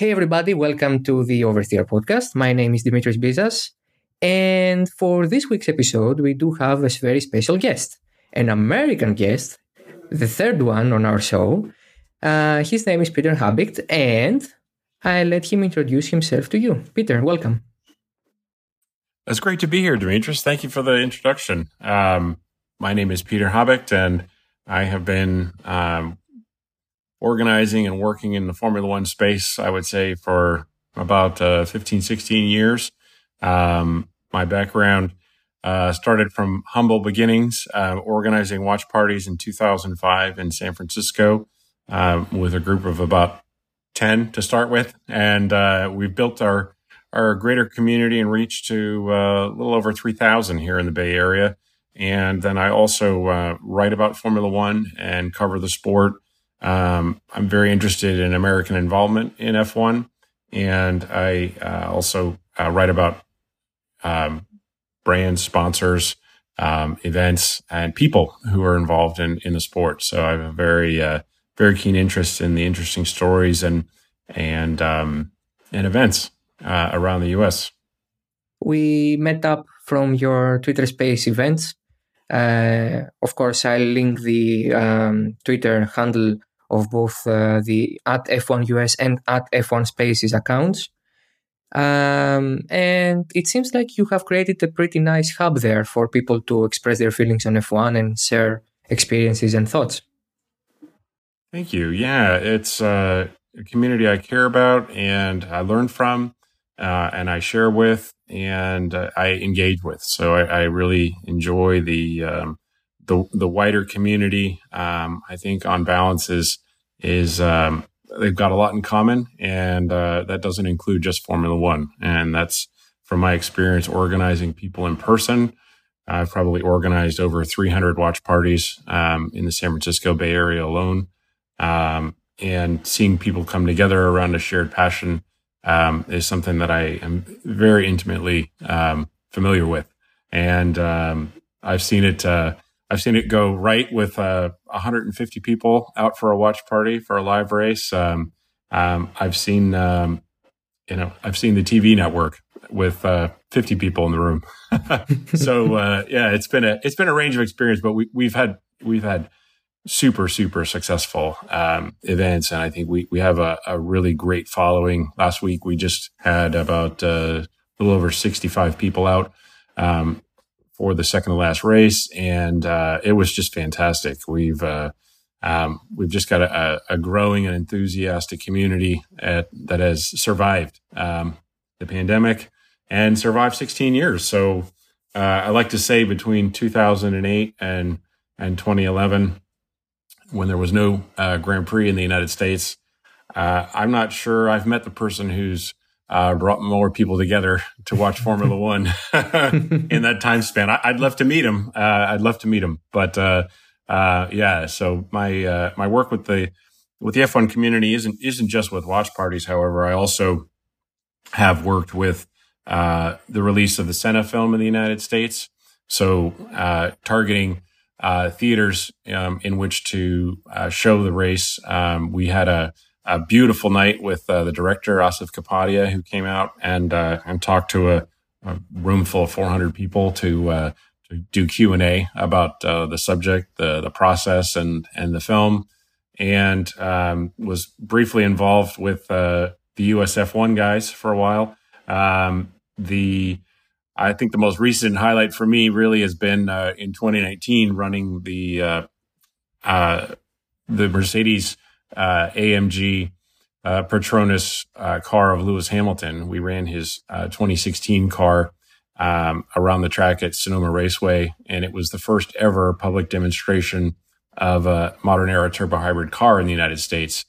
Hey, everybody, welcome to the Oversteer podcast. My name is Dimitris Bizas. And for this week's episode, we do have a very special guest, an American guest, the third one on our show. Uh, his name is Peter Habicht, and I'll let him introduce himself to you. Peter, welcome. It's great to be here, Dimitris. Thank you for the introduction. Um, my name is Peter Habicht, and I have been um, organizing and working in the Formula One space, I would say, for about uh, 15, 16 years. Um, my background uh, started from humble beginnings, uh, organizing watch parties in 2005 in San Francisco uh, with a group of about 10 to start with. And uh, we've built our, our greater community and reach to uh, a little over 3,000 here in the Bay Area. And then I also write about Formula One and cover the sport um, I'm very interested in American involvement in F1, and I uh, also uh, write about um, brands, sponsors, um, events, and people who are involved in in the sport. So I have a very uh, very keen interest in the interesting stories and and um, and events uh, around the U.S. We met up from your Twitter Space events. Uh, of course, I'll link the um, Twitter handle of both uh, the at F1 US and at F1 Spaces accounts. Um, and it seems like you have created a pretty nice hub there for people to express their feelings on F1 and share experiences and thoughts. Thank you. Yeah, it's uh, a community I care about and I learn from uh, and I share with and uh, I engage with. So I, I really enjoy the um, the the wider community, um, I think on balance is is um, they've got a lot in common, and uh, that doesn't include just Formula One. And that's from my experience organizing people in person. I've probably organized over 300 watch parties um, in the San Francisco Bay Area alone, um, and seeing people come together around a shared passion um, is something that I am very intimately um, familiar with, and I've seen it. Uh, I've seen it go right with uh, 150 people out for a watch party for a live race. Um, um, I've seen, um, you know, I've seen the TV network with uh, 50 people in the room. so uh, yeah, it's been a it's been a range of experience, but we we've had we've had super super successful um, events, and I think we we have a, a, really great following. Last week we just had about uh, a little over 65 people out. Um, for the second to last race, and uh, it was just fantastic. We've uh, um, we've just got a, a, growing and enthusiastic community at, that has survived um, the pandemic and survived 16 years. So uh, I like to say between 2008 and and 2011, when there was no uh, Grand Prix in the United States, uh, I'm not sure I've met the person who's uh, brought more people together to watch Formula One in that time span. I, would love to meet him. Uh, I'd love to meet him, but uh, uh yeah. So my uh, my work with the with the F1 community isn't isn't just with watch parties. However, I also have worked with uh, the release of the Senna film in the United States. So targeting theaters um, in which to show the race. Um, we had a a beautiful night with uh, the director Asif Kapadia, who came out and uh, and talked to a, a, room full of 400 people to uh, to do Q and A about uh, the subject, the the process, and and the film, and um, was briefly involved with uh, the USF1 guys for a while. Um, the I think the most recent highlight for me really has been uh, in 2019 running the the Mercedes uh, AMG uh, Petronas uh, car of Lewis Hamilton. We ran his uh, 2016 car um, around the track at Sonoma Raceway, and it was the first ever public demonstration of a modern era turbo hybrid car in the United States.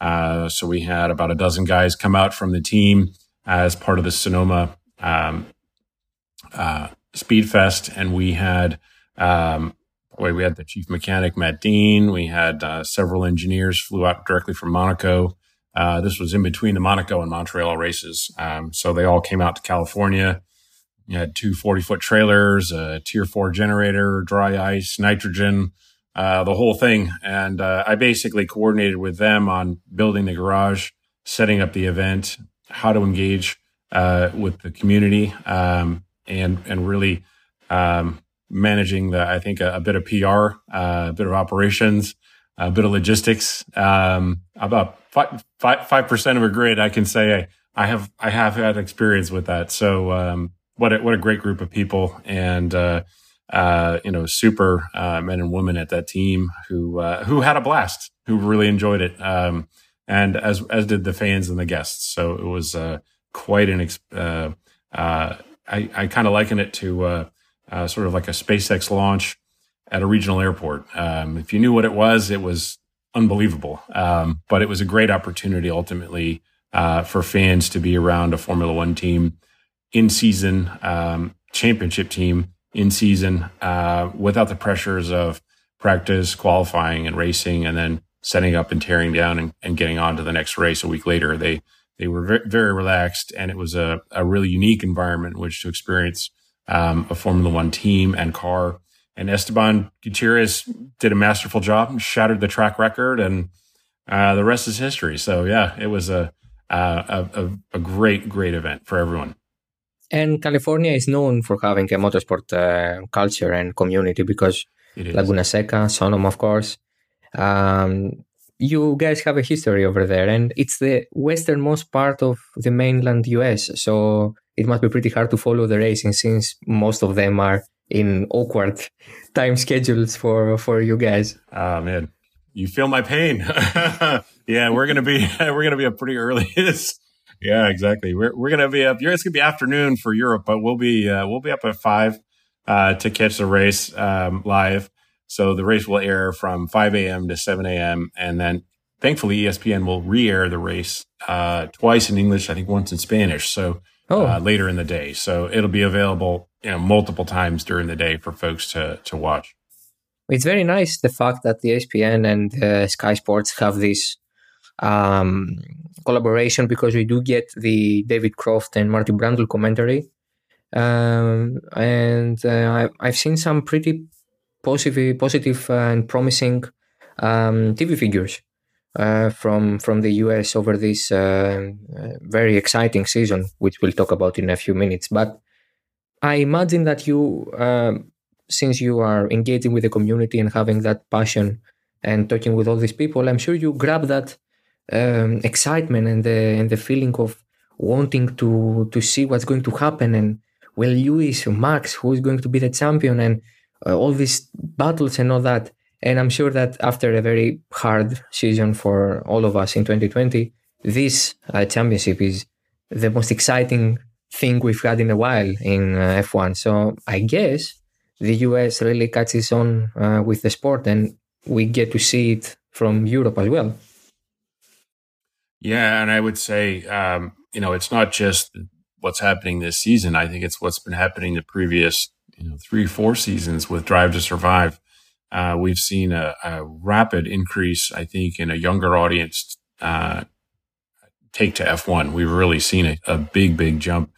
Uh, so we had about a dozen guys come out from the team as part of the Sonoma um, uh, Speed Fest, and we had um, we had the chief mechanic, Matt Deane. We had uh, several engineers flew out directly from Monaco. Uh, this was in between the Monaco and Montreal races. Um, so they all came out to California. You had two 40 foot trailers, a tier four generator, dry ice, nitrogen, uh, the whole thing. And uh, I basically coordinated with them on building the garage setting up the event, how to engage uh, with the community, um, and and really um, managing the I think a, a bit of PR, uh, a bit of operations, a bit of logistics. Um, about five percent of a grid, I can say I, I, have I have had experience with that. So um, what a, what a great group of people and. Uh, uh, you know, super uh, men and women at that team who uh, who had a blast, who really enjoyed it, um, and as as did the fans and the guests. So it was uh, quite an. Uh, uh, I I kind of liken it to sort of like a SpaceX launch at a regional airport. Um, if you knew what it was, it was unbelievable. Um, but it was a great opportunity ultimately for fans to be around a Formula One team in season um, championship team in season uh, without the pressures of practice, qualifying, and racing, and then setting up and tearing down and, and getting on to the next race a week later. They they were very, very relaxed, and it was a, a really unique environment in which to experience um, a Formula One team and car. And Esteban Gutierrez did a masterful job, shattered the track record, and uh, the rest is history. So yeah, it was a a, a, a great great event for everyone. And California is known for having a motorsport uh, culture and community because Laguna Seca, Sonoma, of course. Um, you guys have a history over there, and it's the westernmost part of the mainland US. So it must be pretty hard to follow the racing since most of them are in awkward time schedules for for you guys. Oh man, you feel my pain. yeah, we're gonna be we're gonna be up pretty early yeah, exactly. We're we're gonna be up. It's gonna be afternoon for Europe, but we'll be uh, we'll be up at five uh, to catch the race um, live. So the race will air from 5 a.m. to 7 a.m. and then thankfully ESPN will re-air the race uh, twice in English, I think once in Spanish. So oh. uh, later in the day, so it'll be available you know multiple times during the day for folks to to watch. It's very nice the fact that the ESPN and uh, Sky Sports have this um, collaboration because we do get the David Croft and Marty Brundle commentary. Um, and uh, I've seen some pretty positive, positive and promising um, TV figures uh, from from the US over this uh, very exciting season, which we'll talk about in a few minutes. But I imagine that you, um, since you are engaging with the community and having that passion and talking with all these people, I'm sure you grab that um, excitement and the and the feeling of wanting to to see what's going to happen and well Lewis Max who is going to be the champion and uh, all these battles and all that and I'm sure that after a very hard season for all of us in 2020 this uh, championship is the most exciting thing we've had in a while in uh, F1 so I guess the US really catches on uh, with the sport and we get to see it from Europe as well. Yeah, and I would say, um, you know, it's not just what's happening this season. I think it's what's been happening the previous, you know, three, four seasons with Drive to Survive. Uh, we've seen a, a, rapid increase, I think, in a younger audience uh, take to F1. We've really seen a, a big, big jump.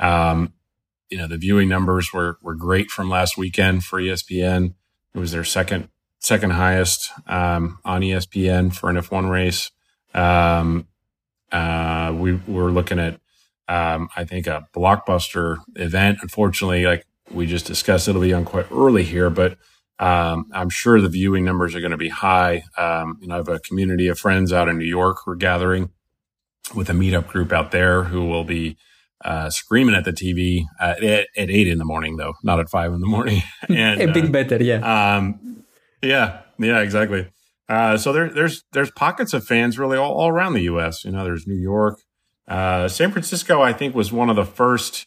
Um, you know, the viewing numbers were were great from last weekend for ESPN. It was their second second highest um, on ESPN for an F1 race. Um, uh, we were looking at, um, I think a blockbuster event. Unfortunately, like we just discussed, it'll be on quite early here, but um, I'm sure the viewing numbers are going to be high. Um, you know, I have a community of friends out in New York who are gathering with a meetup group out there who will be uh, screaming at the TV uh, at, at, eight in the morning, though, not at five in the morning. and, a bit uh, better, yeah. Um, yeah, yeah, exactly. Uh, so there, there's there's pockets of fans really all, all around the U.S. You know, there's New York, uh, San Francisco. I think was one of the first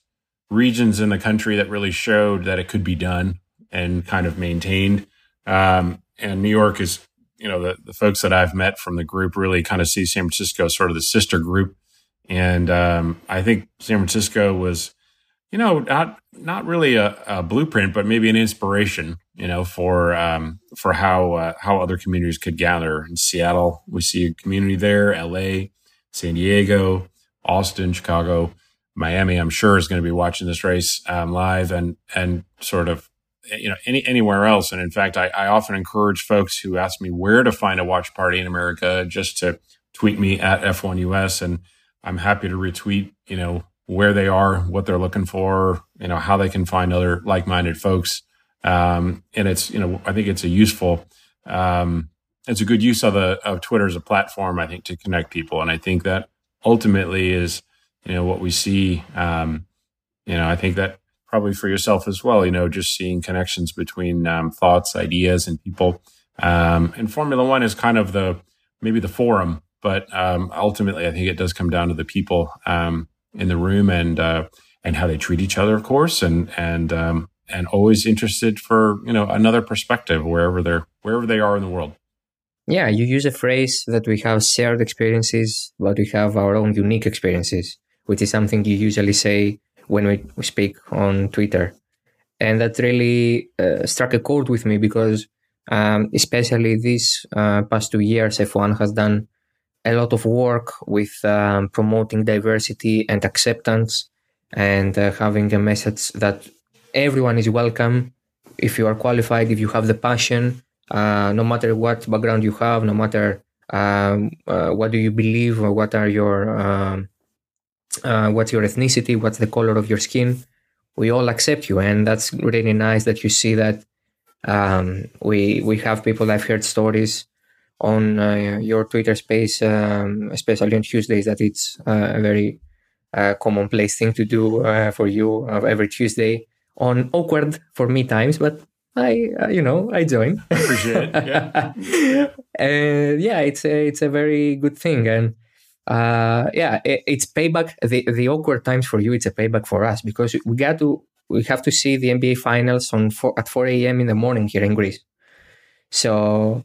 regions in the country that really showed that it could be done and kind of maintained. Um, and New York is, you know, the, the folks that I've met from the group really kind of see San Francisco sort of the sister group. And um, I think San Francisco was, you know, not not really a, a blueprint, but maybe an inspiration you know, for um, for how uh, how other communities could gather. In Seattle, we see a community there. L.A., San Diego, Austin, Chicago, Miami. I'm sure is going to be watching this race um, live and and sort of you know any anywhere else. And in fact, I, I often encourage folks who ask me where to find a watch party in America just to tweet me at F1US, and I'm happy to retweet. You know where they are, what they're looking for, you know how they can find other like-minded folks. Um, and it's you know I think it's a useful. Um, it's a good use of the of Twitter as a platform, I think, to connect people, and I think that ultimately is you know what we see. Um, you know, I think that probably for yourself as well. You know, just seeing connections between um, thoughts, ideas, and people. Um, and Formula One is kind of the maybe the forum, but um, ultimately, I think it does come down to the people um, in the room and uh, and how they treat each other, of course, and and um, and always interested for you know another perspective wherever they're wherever they are in the world. Yeah, you use a phrase that we have shared experiences, but we have our own unique experiences, which is something you usually say when we, we speak on Twitter. And that really uh, struck a chord with me because, um, especially these uh, past two years, F1 has done a lot of work with um, promoting diversity and acceptance and uh, having a message that everyone is welcome if you are qualified, if you have the passion, uh, no matter what background you have, no matter um, uh, what do you believe or what are your um, uh, what's your ethnicity, what's the color of your skin. We all accept you, and that's really nice that you see that. Um, we we have people. I've heard stories on uh, your Twitter space, um, especially on Tuesdays, that it's uh, a very uh, commonplace thing to do uh, for you every Tuesday on awkward for me times, but I, uh, you know, I join. Appreciate it. Yeah. and yeah, it's a, it's a very good thing. And uh, yeah, it, it's payback. The, the awkward times for you, it's a payback for us because we got to, we have to see the NBA finals on four, at 4 a.m. in the morning here in Greece. So.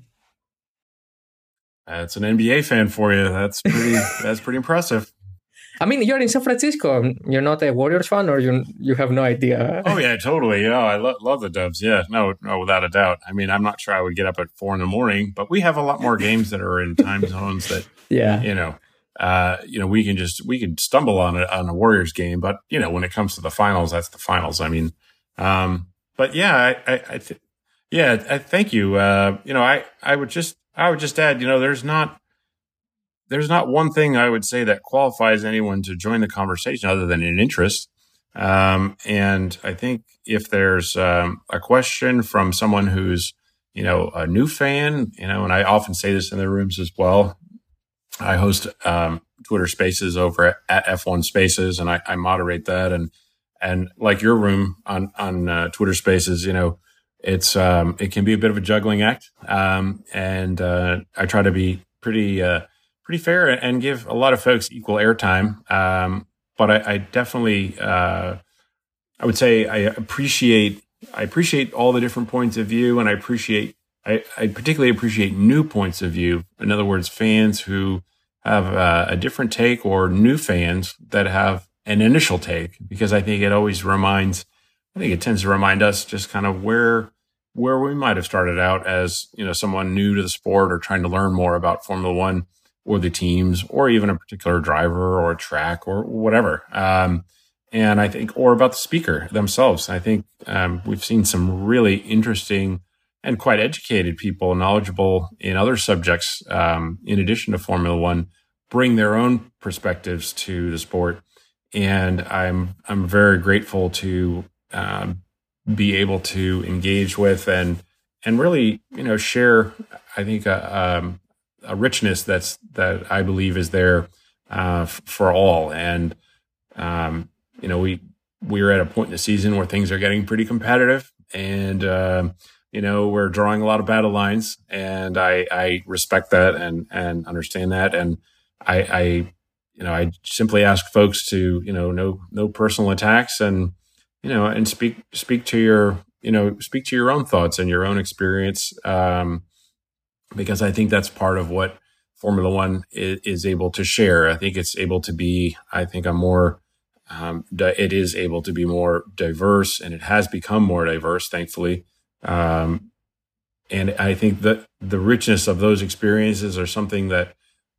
That's an NBA fan for you. That's pretty, that's pretty impressive. I mean, you're in San Francisco. You're not a Warriors fan, or you you have no idea. Oh yeah, totally. Yeah, I lo- love the Dubs. Yeah, no, no, without a doubt. I mean, I'm not sure I would get up at four in the morning, but we have a lot more games that are in time zones that, yeah, you know, uh, you know, we can just we can stumble on a on a Warriors game, but you know, when it comes to the finals, that's the finals. I mean, um, but yeah, I, I, I th- yeah, I, thank you. Uh, you know, I I would just I would just add, you know, there's not there's not one thing I would say that qualifies anyone to join the conversation other than an interest. Um, and I think if there's um, a question from someone who's, you know, a new fan, you know, and I often say this in the rooms as well. I host um, Twitter Spaces over at F1 Spaces, and I, I, moderate that. And and like your room on on uh, Twitter Spaces, you know, it's um, it can be a bit of a juggling act. Um, and uh, I try to be pretty. Uh, pretty fair and give a lot of folks equal airtime. Um, but I, I definitely, uh, I would say I appreciate, I appreciate all the different points of view and I appreciate, I, I particularly appreciate new points of view. In other words, fans who have uh, a different take or new fans that have an initial take, because I think it always reminds, I think it tends to remind us just kind of where, where we might have started out as, you know, someone new to the sport or trying to learn more about Formula One or the teams or even a particular driver or track or whatever. Um, and I think, or about the speaker themselves. I think um, we've seen some really interesting and quite educated people, knowledgeable in other subjects, um, in addition to Formula One, bring their own perspectives to the sport. And I'm I'm very grateful to um, be able to engage with and and really you know share. I think uh, um, a richness that's that I believe is there uh, f- for all. And um, you know, we we're at a point in the season where things are getting pretty competitive, and uh, you know, we're drawing a lot of battle lines, and I I respect that and and understand that, and I I you know I simply ask folks to you know no no personal attacks and you know and speak speak to your you know speak to your own thoughts and your own experience um, because I think that's part of what Formula One is, is, able to share. I think it's able to be, I think, a more, um, it is able to be more diverse and it has become more diverse, thankfully. Um, and I think that the richness of those experiences are something that,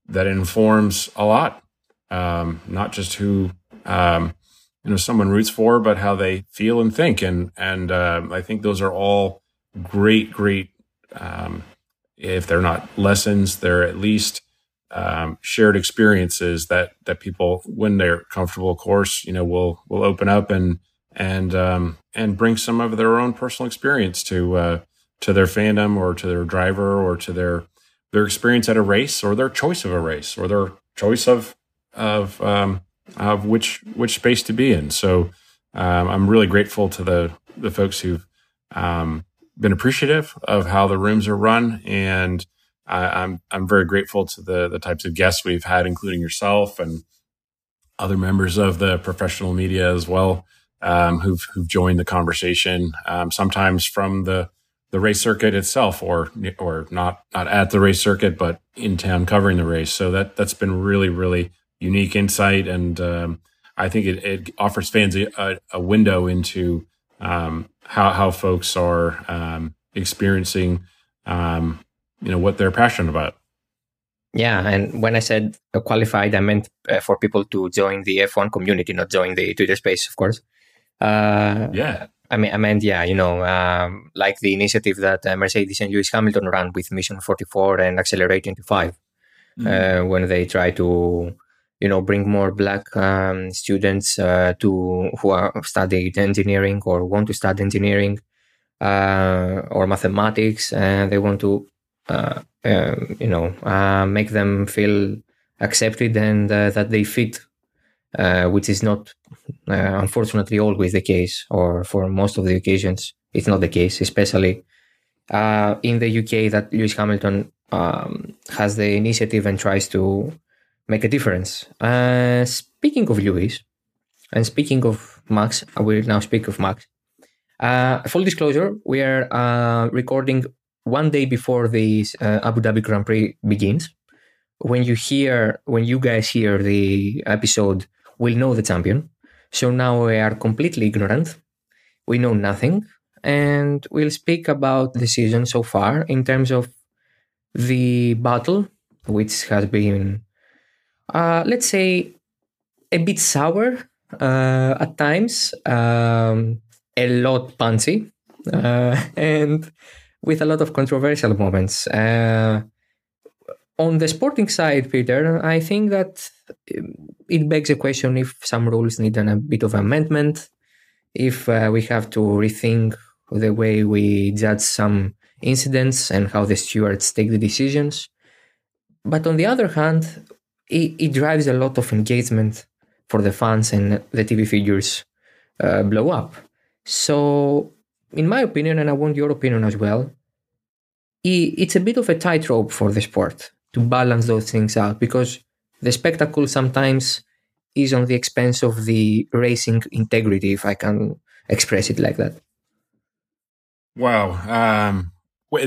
that informs a lot, um, not just who, um, you know, someone roots for, but how they feel and think. And, and, uh, I think those are all great, great, um, if they're not lessons, they're at least um, shared experiences that that people, when they're comfortable, of course, you know, will will open up and and um, and bring some of their own personal experience to uh, to their fandom or to their driver or to their their experience at a race or their choice of a race or their choice of of um, of which which space to be in. So um, I'm really grateful to the the folks who've um, been appreciative of how the rooms are run, and I, I'm I'm very grateful to the the types of guests we've had, including yourself and other members of the professional media as well, um, who've who've joined the conversation. Um, sometimes from the the race circuit itself, or or not not at the race circuit, but in town covering the race. So that that's been really really unique insight, and um, I think it, it, offers fans a, a window into um, how how folks are um, experiencing, um, you know, what they're passionate about. Yeah, and when I said qualified, I meant uh, for people to join the F1 community, not join the Twitter space, of course. Uh, yeah. I mean, I meant, yeah, you know, um, like the initiative that uh, Mercedes and Lewis Hamilton ran with Mission 44 and Accelerate 25, mm-hmm. uh, when they try to you know bring more black um, students uh, to who are studied engineering or want to study engineering uh, or mathematics and they want to uh, um, you know uh, make them feel accepted and uh, that they fit uh, which is not unfortunately always the case or for most of the occasions it's not the case especially in the UK that Lewis Hamilton um, has the initiative and tries to make a difference. Uh, speaking of Lewis, and speaking of Max, I will now speak of Max. Uh, full disclosure, we are uh, recording one day before the uh, Abu Dhabi Grand Prix begins. When you hear, when you guys hear the episode, we'll know the champion. So now we are completely ignorant. We know nothing. And we'll speak about the season so far in terms of the battle, which has been uh, let's say, a bit sour uh, at times, um, a lot punchy, uh, and with a lot of controversial moments. Uh, on the sporting side, Peter, I think that it begs a question if some rules need a bit of amendment, if uh, we have to rethink the way we judge some incidents and how the stewards take the decisions. But on the other hand, it, it drives a lot of engagement for the fans and the TV figures uh, blow up. So, in my opinion, and I want your opinion as well, it, it's a bit of a tightrope for the sport to balance those things out because the spectacle sometimes is on the expense of the racing integrity, if I can express it like that. Wow. Um,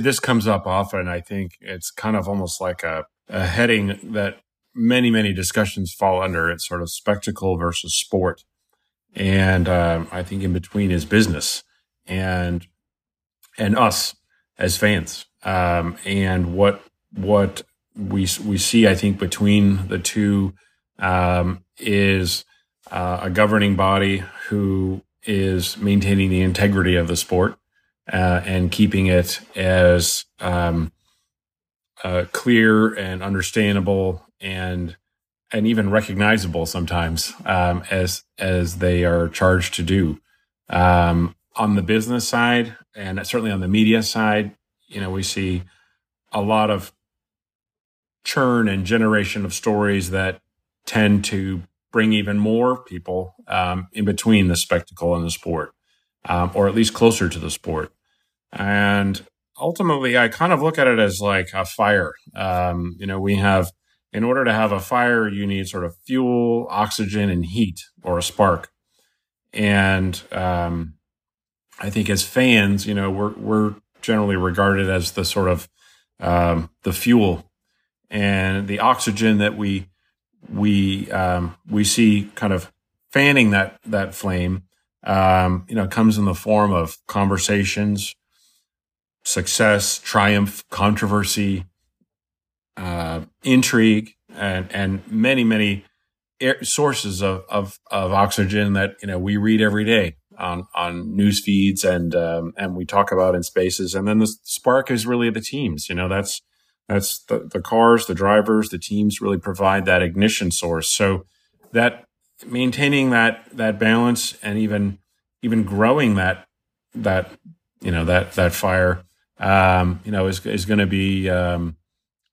this comes up often. I think it's kind of almost like a, a heading that many, many discussions fall under. It's sort of spectacle versus sport. And um, I think in between is business and and us as fans. Um, and what what we we see, I think, between the two um, is uh, a governing body who is maintaining the integrity of the sport uh, and keeping it as um, uh, clear and understandable and and even recognizable sometimes um, as as they are charged to do. Um, on the business side, and certainly on the media side, you know, we see a lot of churn and generation of stories that tend to bring even more people um, in between the spectacle and the sport, um, or at least closer to the sport. And ultimately, I kind of look at it as like a fire. Um, you know, we have in order to have a fire, you need sort of fuel, oxygen, and heat or a spark. And um, I think as fans, you know, we're we're generally regarded as the sort of um, the fuel and the oxygen that we we um, we see kind of fanning that that flame. Um, you know, comes in the form of conversations, success, triumph, controversy, uh, intrigue, and and many many sources of, of of oxygen that you know we read every day on on news feeds and um, and we talk about in spaces. And then the spark is really the teams. You know, that's That's the, the cars, the drivers, the teams really provide that ignition source. So that maintaining that that balance and even even growing that that you know that that fire um, you know is is going to be um,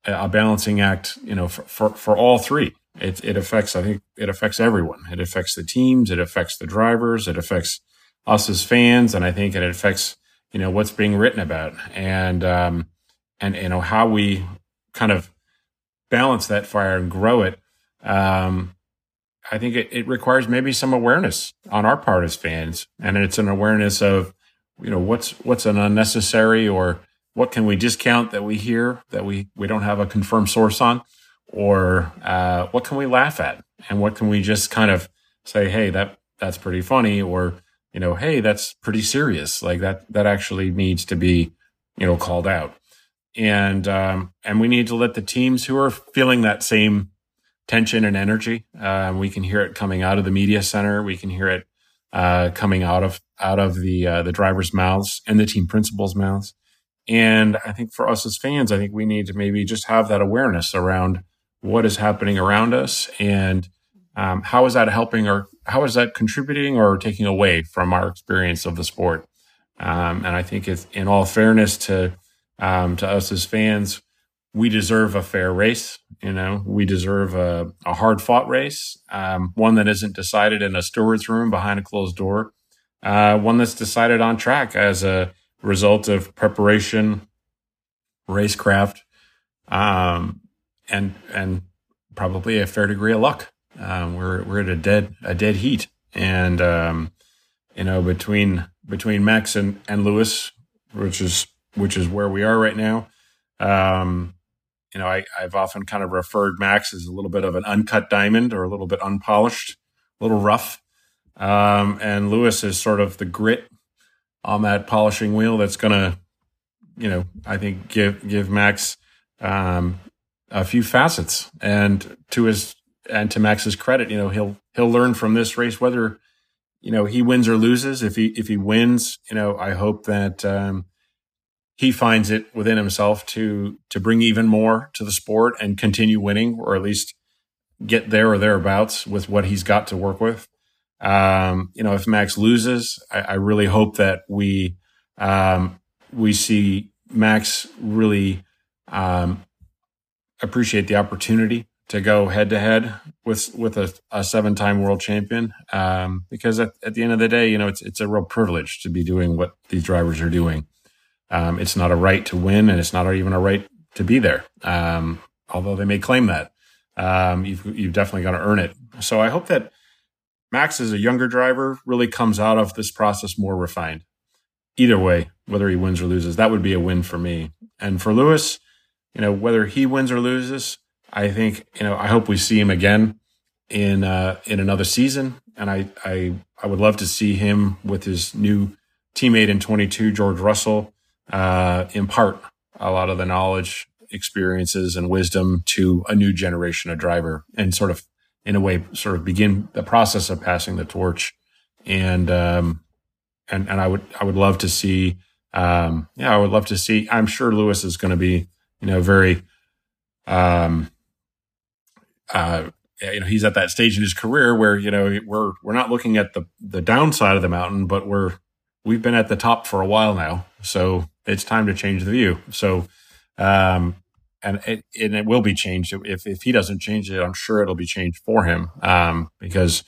a balancing act you know for, for, for all three. It, it affects i think it affects everyone. It affects the teams it affects the drivers it affects us as fans and i think it affects you know what's being written about. And um, and you know how we kind of balance that fire and grow it um, I think it, it requires maybe some awareness on our part as fans, and it's an awareness of, you know, what's what's an unnecessary or what can we discount that we hear that we we don't have a confirmed source on, or uh, what can we laugh at, and what can we just kind of say, hey, that that's pretty funny, or you know, hey, that's pretty serious. Like that that actually needs to be, you know, called out, and um, and we need to let the teams who are feeling that same tension and energy. Uh, we can hear it coming out of the media center. We can hear it uh, coming out of out of the uh, the drivers' mouths and the team principals' mouths. And I think for us as fans, I think we need to maybe just have that awareness around what is happening around us and um, how is that helping or how is that contributing or taking away from our experience of the sport. Um, and I think it's in all fairness to um, to us as fans, we deserve a fair race. You know, we deserve a, a hard fought race, um, one that isn't decided in a steward's room behind a closed door, uh, one that's decided on track as a result of preparation, racecraft, um, and and probably a fair degree of luck. Um, we're we're at a dead a dead heat, and um, you know between between Max and, and Lewis, which is which is where we are right now. Um, you know, I, I've often kind of referred Max as a little bit of an uncut diamond or a little bit unpolished, a little rough. Um, and Lewis is sort of the grit on that polishing wheel that's going to, you know, I think give give Max um, a few facets. And to his and to Max's credit, you know, he'll he'll learn from this race whether you know he wins or loses. If he if he wins, you know, I hope that um, he finds it within himself to to bring even more to the sport and continue winning, or at least get there or thereabouts with what he's got to work with. Um, you know, if Max loses, I, I really hope that we um, we see Max really um, appreciate the opportunity to go head to head with with a, a seven time world champion. Um, because at, at the end of the day, you know, it's it's a real privilege to be doing what these drivers are doing. Um, it's not a right to win, and it's not even a right to be there. Um, although they may claim that, um, you've you've definitely got to earn it. So I hope that Max, as a younger driver, really comes out of this process more refined. Either way, whether he wins or loses, that would be a win for me. And for Lewis, you know, whether he wins or loses, I think you know I hope we see him again in uh, in another season, and I I I would love to see him with his new teammate in 22, George Russell uh, impart a lot of the knowledge, experiences, and wisdom to a new generation of driver, and sort of, in a way, sort of begin the process of passing the torch. And um, and and I would I would love to see, um, yeah, I would love to see. I'm sure Lewis is going to be, you know, very, um, uh, you know, he's at that stage in his career where you know we're we're not looking at the the downside of the mountain, but we're we've been at the top for a while now. So it's time to change the view. So, um, and it, and it will be changed if if he doesn't change it. I'm sure it'll be changed for him um, because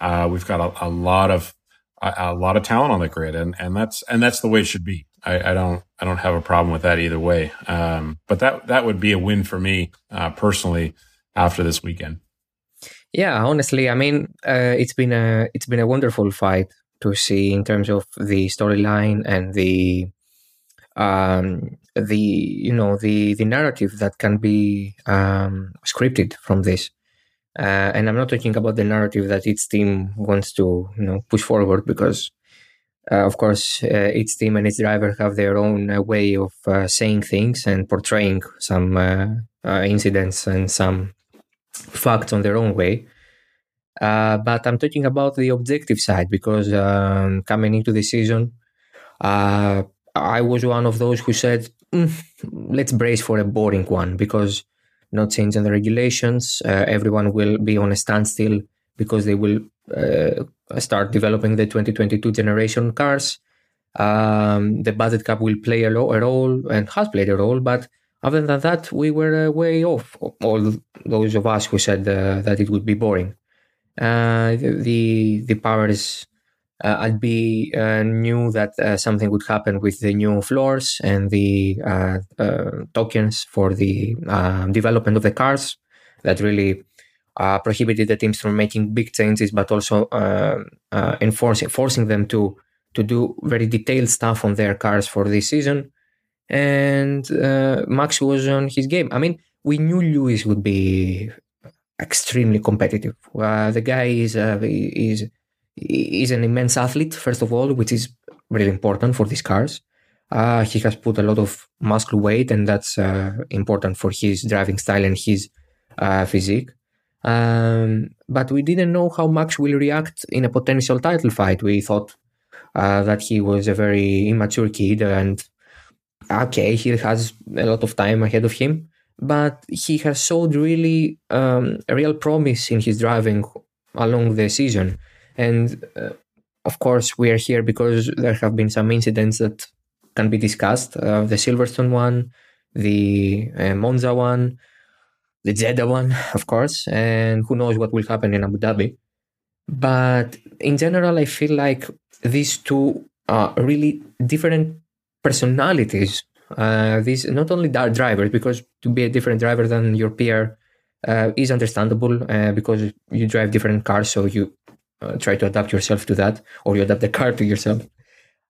uh, we've got a, a lot of a, a, lot of talent on the grid, and and that's and that's the way it should be. I, I don't I don't have a problem with that either way. Um, but that that would be a win for me uh, personally after this weekend. Yeah, honestly, I mean, uh, it's been a it's been a wonderful fight to see in terms of the storyline and the um, the you know the the narrative that can be um, scripted from this. Uh, and I'm not talking about the narrative that each team wants to you know push forward because uh, of course uh, each team and each driver have their own uh, way of uh, saying things and portraying some uh, incidents and some facts on their own way. but I'm talking about the objective side because um, coming into the season, I was one of those who said mm, let's brace for a boring one because not changing the regulations, uh, everyone will be on a standstill because they will uh, start developing the 2022 generation cars. Um, the budget cap will play a, lo- a, role and has played a role, but other than that, we were uh, way off. All those of us who said uh, that it would be boring. Uh, the the powers uh, Albi uh, knew that uh, something would happen with the new floors and the uh, uh, tokens for the uh, development of the cars that really prohibited the teams from making big changes, but also enforcing forcing them to to do very detailed stuff on their cars for this season. And Max was on his game. I mean, we knew Lewis would be extremely competitive. the guy is is is an immense athlete, first of all, which is really important for these cars. Uh, he has put a lot of muscle weight, and that's uh, important for his driving style and his uh, physique. Um, but we didn't know how Max will react in a potential title fight. We thought uh, that he was a very immature kid, and okay, he has a lot of time ahead of him. But he has showed really um, a real promise in his driving along the season. And uh, of course, we are here because there have been some incidents that can be discussed. Uh, the Silverstone one, the uh, Monza one, the Jeddah one, of course, and who knows what will happen in Abu Dhabi. But in general, I feel like these two are really different personalities. Uh, these not only are drivers, because to be a different driver than your peer uh, is understandable uh, because you drive different cars, so you uh, try to adapt yourself to that or you adapt the car to yourself.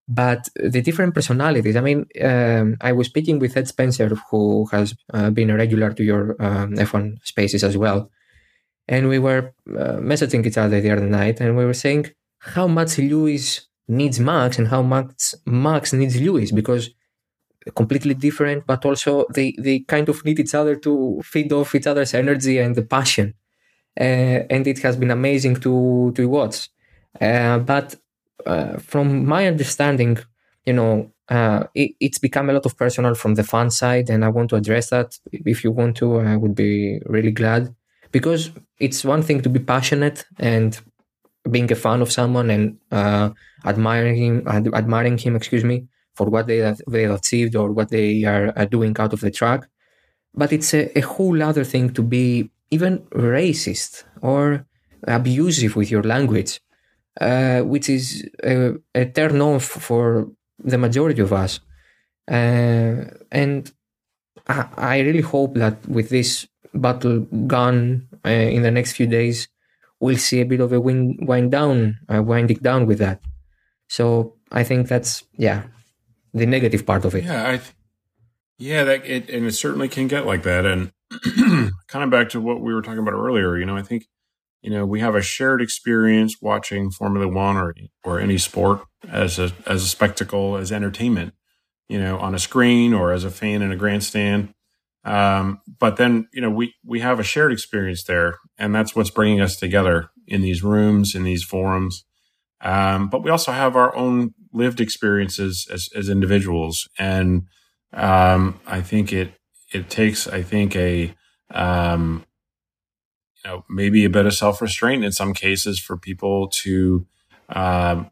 But the different personalities i mean um, i was speaking with ed spencer who has uh, been a regular to your um, f1 spaces as well. And we were uh, messaging each other the other night and we were saying how much lewis needs max and how much max needs lewis because completely different but also they they kind of need each other to feed off each other's energy and the passion and it has been amazing to to watch. Uh, but uh, from my understanding, you know, it, it's become a lot of personal from the fan side, and I want to address that. If you want to, I would be really glad because it's one thing to be passionate and being a fan of someone and uh, admiring him, ad- admiring him, excuse me, for what they have, they have achieved or what they are, are, doing out of the track. But it's a, a whole other thing to be even racist or abusive with your language, uh, which is a, a, turn off for the majority of us. Uh, and I, I, really hope that with this battle gone uh, in the next few days, we'll see a bit of a wind, wind down, winding down with that. So I think that's yeah, the negative part of it. Yeah, I yeah, that it, and it certainly can get like that, and kind of back to what we were talking about earlier, you know, I think, you know, we have a shared experience watching Formula One or or any sport as a as a spectacle, as entertainment, you know, on a screen or as a fan in a grandstand. Um, but then, you know, we we have a shared experience there, and that's what's bringing us together in these rooms, in these forums. Um, but we also have our own lived experiences as as individuals, and um, I think it it takes, I think, a um, you know maybe a bit of self restraint in some cases for people to um,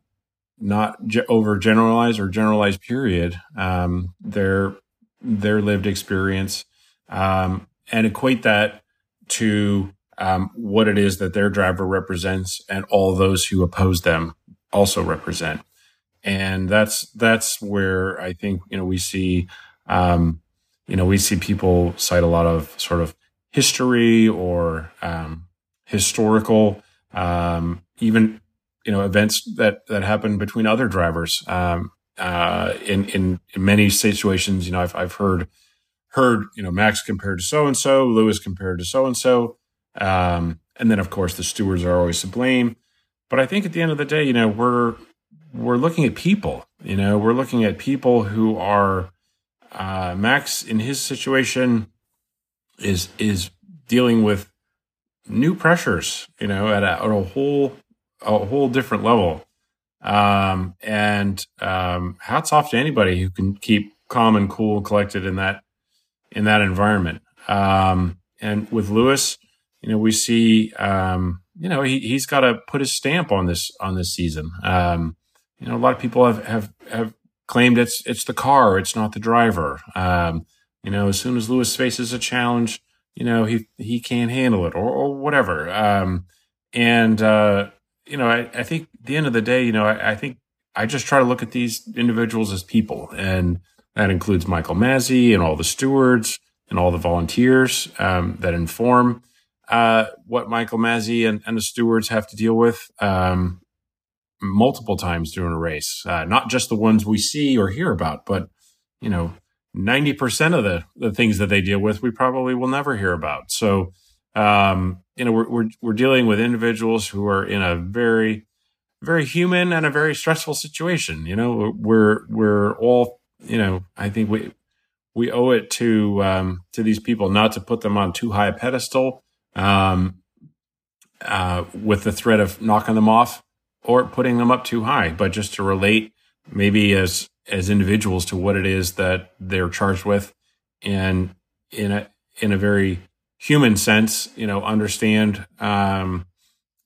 not ge- overgeneralize or generalize. Period. Um, their their lived experience um, and equate that to um, what it is that their driver represents and all those who oppose them also represent. And that's that's where I think you know we see um, you know, we see people cite a lot of sort of history or um, historical, um, even you know, events that that happen between other drivers. Um, uh, in, in, in many situations, you know, I've I've heard heard you know Max compared to so and so, Lewis compared to so and so, and then of course the stewards are always to blame. But I think at the end of the day, you know, we're we're looking at people. You know, we're looking at people who are uh, Max in his situation is is dealing with new pressures, you know, at a, at a whole a whole different level. Um, and um, hats off to anybody who can keep calm and cool, collected in that in that environment. Um, and with Lewis, you know, we see, um, you know, he he's got to put his stamp on this on this season. Um, you know, a lot of people have have have claimed it's it's the car, it's not the driver. Um, you know, as soon as Lewis faces a challenge, you know, he he can't handle it or, or whatever. Um, and uh, you know, I, I think at the end of the day, you know, I, I think I just try to look at these individuals as people, and that includes Michael Masi and all the stewards and all the volunteers um, that inform uh, what Michael Masi and, and, the stewards have to deal with um, multiple times during a race. Uh, not just the ones we see or hear about, but you know, ninety percent of the the things that they deal with, we probably will never hear about. So, um, you know, we're, we're we're dealing with individuals who are in a very very human and a very stressful situation. You know, we're we're all you know. I think we we owe it to um, to these people not to put them on too high a pedestal um, uh, with the threat of knocking them off or putting them up too high, but just to relate maybe as as individuals to what it is that they're charged with, and in a in a very human sense, you know, understand um,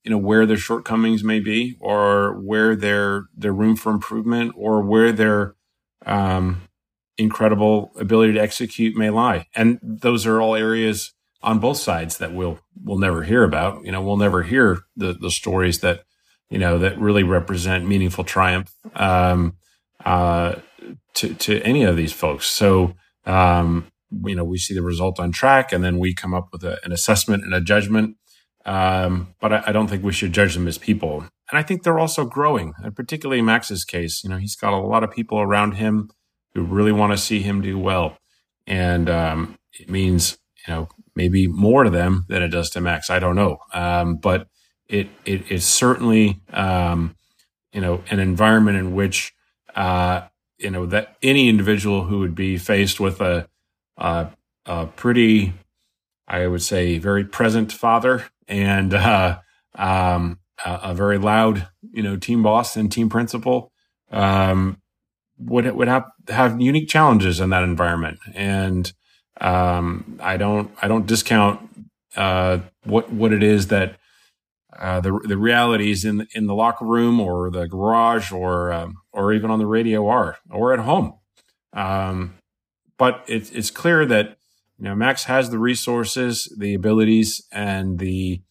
you know where their shortcomings may be, or where their their room for improvement, or where their um, incredible ability to execute may lie. And those are all areas on both sides that we'll we'll never hear about. You know, we'll never hear the the stories that you know that really represent meaningful triumph um, uh, to to any of these folks. So um, you know, we see the result on track, and then we come up with a, an assessment and a judgment. Um, but I, I, don't think we should judge them as people. And I think they're also growing, and particularly Max's case. You know, he's got a lot of people around him who really want to see him do well. And um, it means, you know, maybe more to them than it does to Max. I don't know. Um, but it, it is certainly, um, you know, an environment in which, uh, you know, that any individual who would be faced with a, a, a pretty, I would say, very present father and uh, um, a, very loud, you know, team boss and team principal, um, would would have have unique challenges in that environment, and um, I don't I don't discount uh, what what it is that uh, the the realities in in the locker room or the garage or um, or even on the radio are or at home. Um, but it's it's clear that you know Max has the resources, the abilities, and the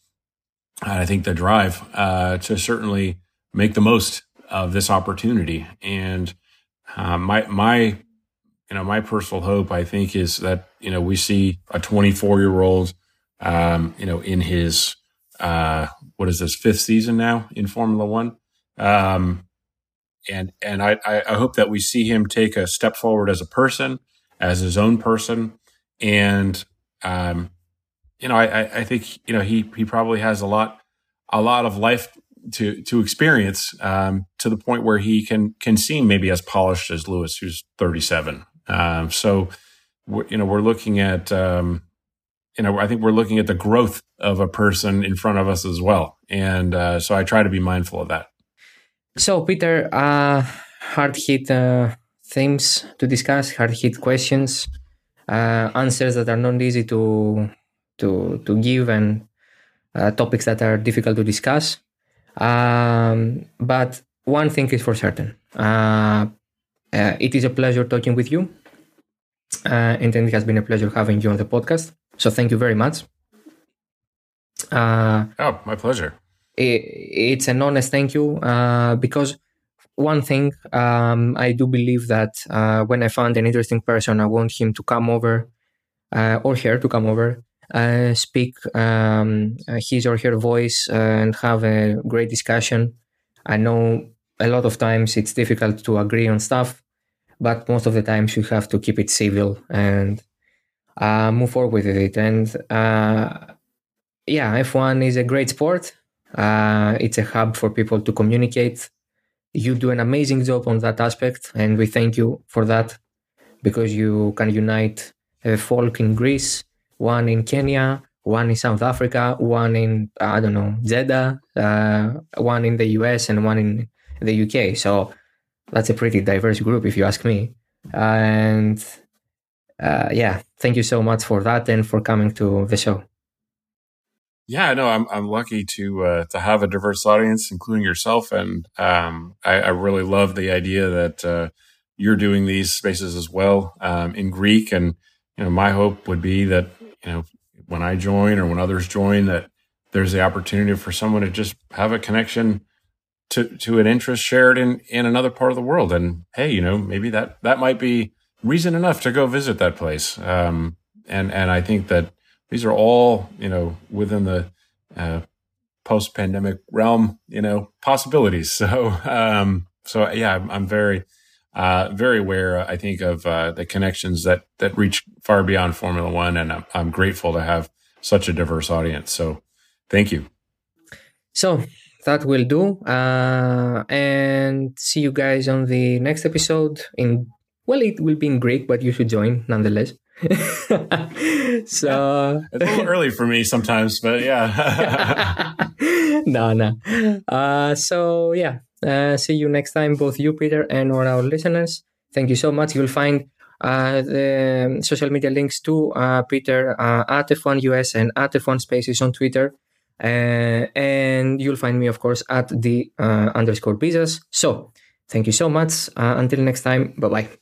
I think the drive uh, to certainly make the most of this opportunity. And uh, my my you know my personal hope I think is that you know we see a 24 year old um, you know in his uh, what is this fifth season now in Formula One. Um, and and I, I hope that we see him take a step forward as a person, as his own person, and um, you know I, I think you know he he probably has a lot a lot of life to to experience um, to the point where he can can seem maybe as polished as Lewis, who's 37. Um, so, you know, we're looking at um, you know I think we're looking at the growth of a person in front of us as well, and uh, so I try to be mindful of that. So, Peter, uh, hard hit uh, themes to discuss, hard hit questions, uh, answers that are not easy to to to give, and uh, topics that are difficult to discuss. Um, but one thing is for certain uh, it is a pleasure talking with you. And it has been a pleasure having you on the podcast. So thank you very much. Uh, oh, my pleasure. It, it's an honest thank you uh, because one thing um, I do believe that uh, when I find an interesting person, I want him to come over or her to come over uh, speak um, uh, his or her voice and have a great discussion. I know a lot of times it's difficult to agree on stuff, but most of the times you have to keep it civil and uh, move forward with it. And uh, yeah, F1 is a great sport. Uh, it's a hub for people to communicate. You do an amazing job on that aspect, and we thank you for that because you can unite a folk in Greece one in Kenya, one in South Africa, one in I don't know Jeddah, uh, one in the US, and one in the UK. So that's a pretty diverse group, if you ask me. and uh, yeah, thank you so much for that and for coming to the show. Yeah, no, I'm I'm lucky to uh, to have a diverse audience, including yourself, and um, I, I, really love the idea that uh, you're doing these spaces as well um, in Greek. And you know, my hope would be that you know when I join or when others join, that there's the opportunity for someone to just have a connection to to an interest shared in in another part of the world. And hey, you know, maybe that that might be reason enough to go visit that place. Um, and and I think that these are all you know within the uh, post pandemic realm, you know, possibilities. So um, so yeah, I'm, I'm very uh, very aware. I think of uh, the connections that that reach far beyond Formula One, and I'm, I'm grateful to have such a diverse audience. So thank you. So that will do. Uh, and see you guys on the next episode. In well, it will be in Greek, but you should join nonetheless. so it's a little early for me sometimes, but yeah. no, no. Uh, so yeah. Uh, see you next time, both you, Peter, and all our listeners. Thank you so much. You'll find uh, the social media links to uh, Peter uh, at F1 US and at F1 Spaces on Twitter. Uh, and you'll find me, of course, at the uh, underscore pizzas. So thank you so much. Uh, until next time, bye bye.